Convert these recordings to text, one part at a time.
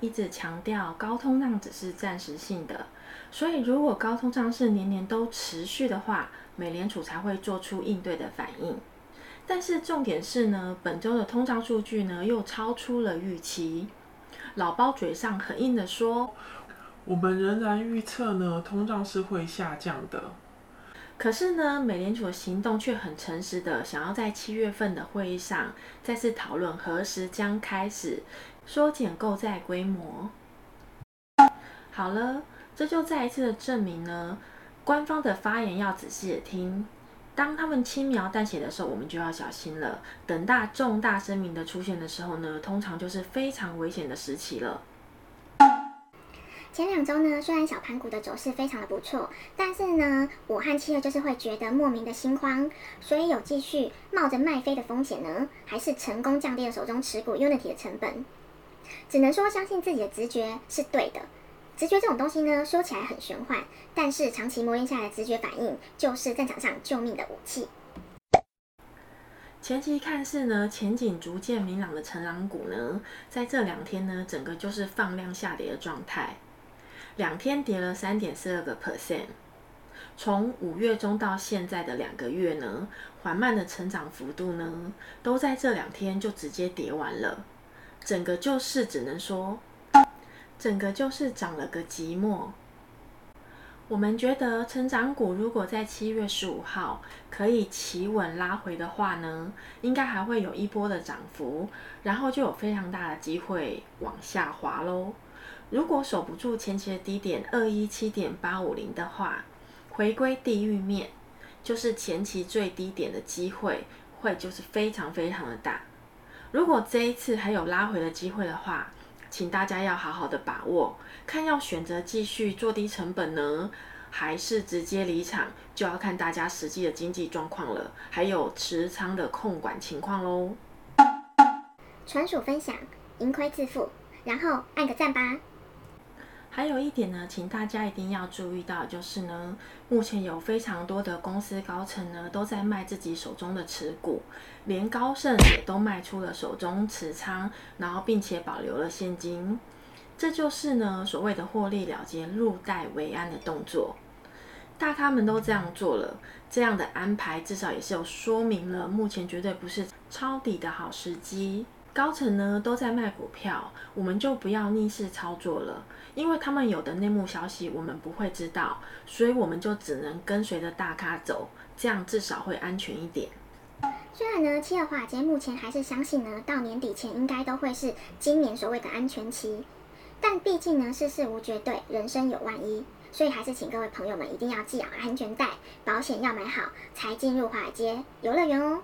一直强调高通胀只是暂时性的，所以如果高通胀是年年都持续的话，美联储才会做出应对的反应。但是重点是呢，本周的通胀数据呢又超出了预期。老包嘴上很硬的说，我们仍然预测呢，通胀是会下降的。可是呢，美联储的行动却很诚实的，想要在七月份的会议上再次讨论何时将开始缩减购债规模。好了，这就再一次的证明呢，官方的发言要仔细的听。当他们轻描淡写的时候，我们就要小心了。等大重大声明的出现的时候呢，通常就是非常危险的时期了。前两周呢，虽然小盘股的走势非常的不错，但是呢，我和企鹅就是会觉得莫名的心慌，所以有继续冒着卖飞的风险呢，还是成功降低了手中持股 Unity 的成本。只能说相信自己的直觉是对的。直觉这种东西呢，说起来很玄幻，但是长期磨练下来的直觉反应，就是战场上救命的武器。前期看似呢前景逐渐明朗的成长股呢，在这两天呢，整个就是放量下跌的状态，两天跌了三点四二个 percent。从五月中到现在的两个月呢，缓慢的成长幅度呢，都在这两天就直接跌完了，整个就是只能说。整个就是涨了个寂寞。我们觉得成长股如果在七月十五号可以企稳拉回的话呢，应该还会有一波的涨幅，然后就有非常大的机会往下滑喽。如果守不住前期的低点二一七点八五零的话，回归地狱面，就是前期最低点的机会会就是非常非常的大。如果这一次还有拉回的机会的话，请大家要好好的把握，看要选择继续做低成本呢，还是直接离场，就要看大家实际的经济状况了，还有持仓的控管情况喽。纯属分享，盈亏自负，然后按个赞吧。还有一点呢，请大家一定要注意到，就是呢，目前有非常多的公司高层呢都在卖自己手中的持股，连高盛也都卖出了手中持仓，然后并且保留了现金，这就是呢所谓的获利了结、入袋为安的动作。大咖们都这样做了，这样的安排至少也是有说明了，目前绝对不是抄底的好时机。高层呢都在卖股票，我们就不要逆势操作了，因为他们有的内幕消息我们不会知道，所以我们就只能跟随着大咖走，这样至少会安全一点。虽然呢，七二华尔街目前还是相信呢，到年底前应该都会是今年所谓的安全期，但毕竟呢，世事无绝对，人生有万一，所以还是请各位朋友们一定要系好安全带，保险要买好，才进入华尔街游乐园哦。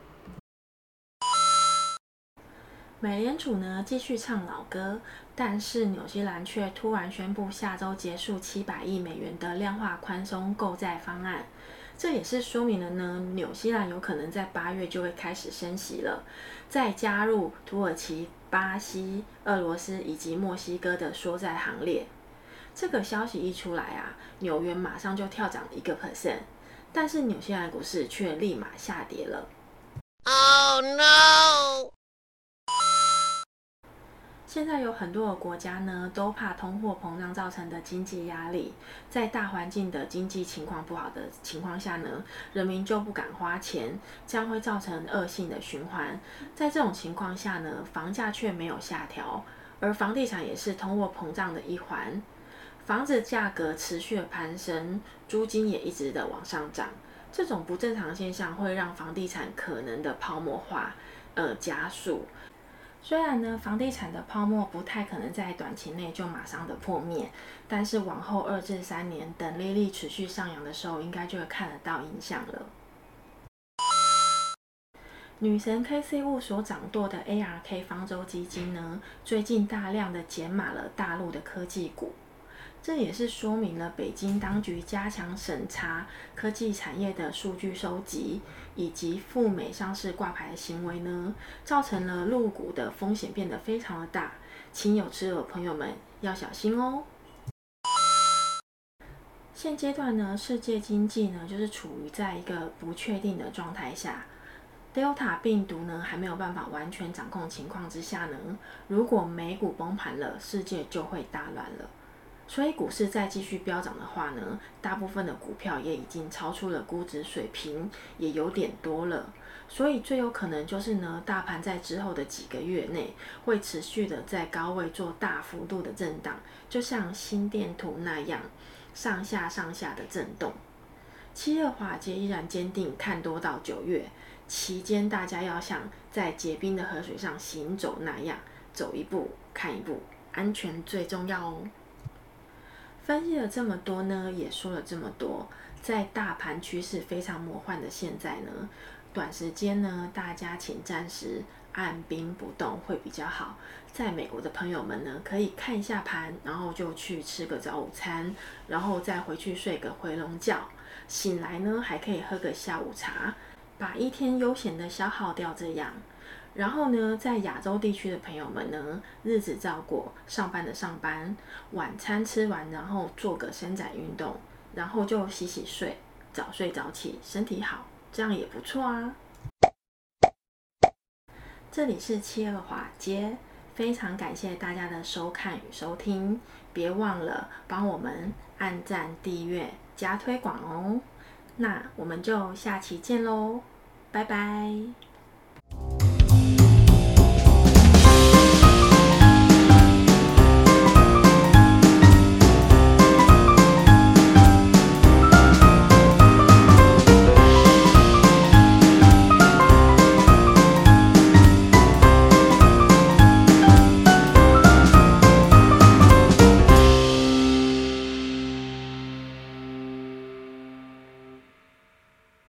美联储呢继续唱老歌，但是纽西兰却突然宣布下周结束七百亿美元的量化宽松购债方案，这也是说明了呢，纽西兰有可能在八月就会开始升息了，再加入土耳其、巴西、俄罗斯以及墨西哥的缩债行列。这个消息一出来啊，纽元马上就跳涨一个 percent，但是纽西兰股市却立马下跌了。Oh no！现在有很多的国家呢，都怕通货膨胀造成的经济压力，在大环境的经济情况不好的情况下呢，人民就不敢花钱，这样会造成恶性的循环。在这种情况下呢，房价却没有下调，而房地产也是通货膨胀的一环，房子价格持续的攀升，租金也一直的往上涨。这种不正常现象会让房地产可能的泡沫化，呃，加速。虽然呢，房地产的泡沫不太可能在短期内就马上的破灭，但是往后二至三年等利率持续上扬的时候，应该就会看得到影响了。女神 KC 物所掌舵的 ARK 方舟基金呢，最近大量的减码了大陆的科技股。这也是说明了北京当局加强审查科技产业的数据收集，以及赴美上市挂牌行为呢，造成了入股的风险变得非常的大，请有持有的朋友们要小心哦。现阶段呢，世界经济呢就是处于在一个不确定的状态下，Delta 病毒呢还没有办法完全掌控情况之下呢，如果美股崩盘了，世界就会大乱了。所以股市再继续飙涨的话呢，大部分的股票也已经超出了估值水平，也有点多了。所以最有可能就是呢，大盘在之后的几个月内会持续的在高位做大幅度的震荡，就像心电图那样，上下上下的震动。七月华尔街依然坚定看多到九月。期间，大家要像在结冰的河水上行走那样，走一步看一步，安全最重要哦。分析了这么多呢，也说了这么多，在大盘趋势非常魔幻的现在呢，短时间呢，大家请暂时按兵不动会比较好。在美国的朋友们呢，可以看一下盘，然后就去吃个早午餐，然后再回去睡个回笼觉，醒来呢，还可以喝个下午茶。把一天悠闲的消耗掉，这样，然后呢，在亚洲地区的朋友们呢，日子照过，上班的上班，晚餐吃完，然后做个伸展运动，然后就洗洗睡，早睡早起，身体好，这样也不错啊。这里是七二华街，非常感谢大家的收看与收听，别忘了帮我们按赞、订阅、加推广哦。那我们就下期见喽，拜拜。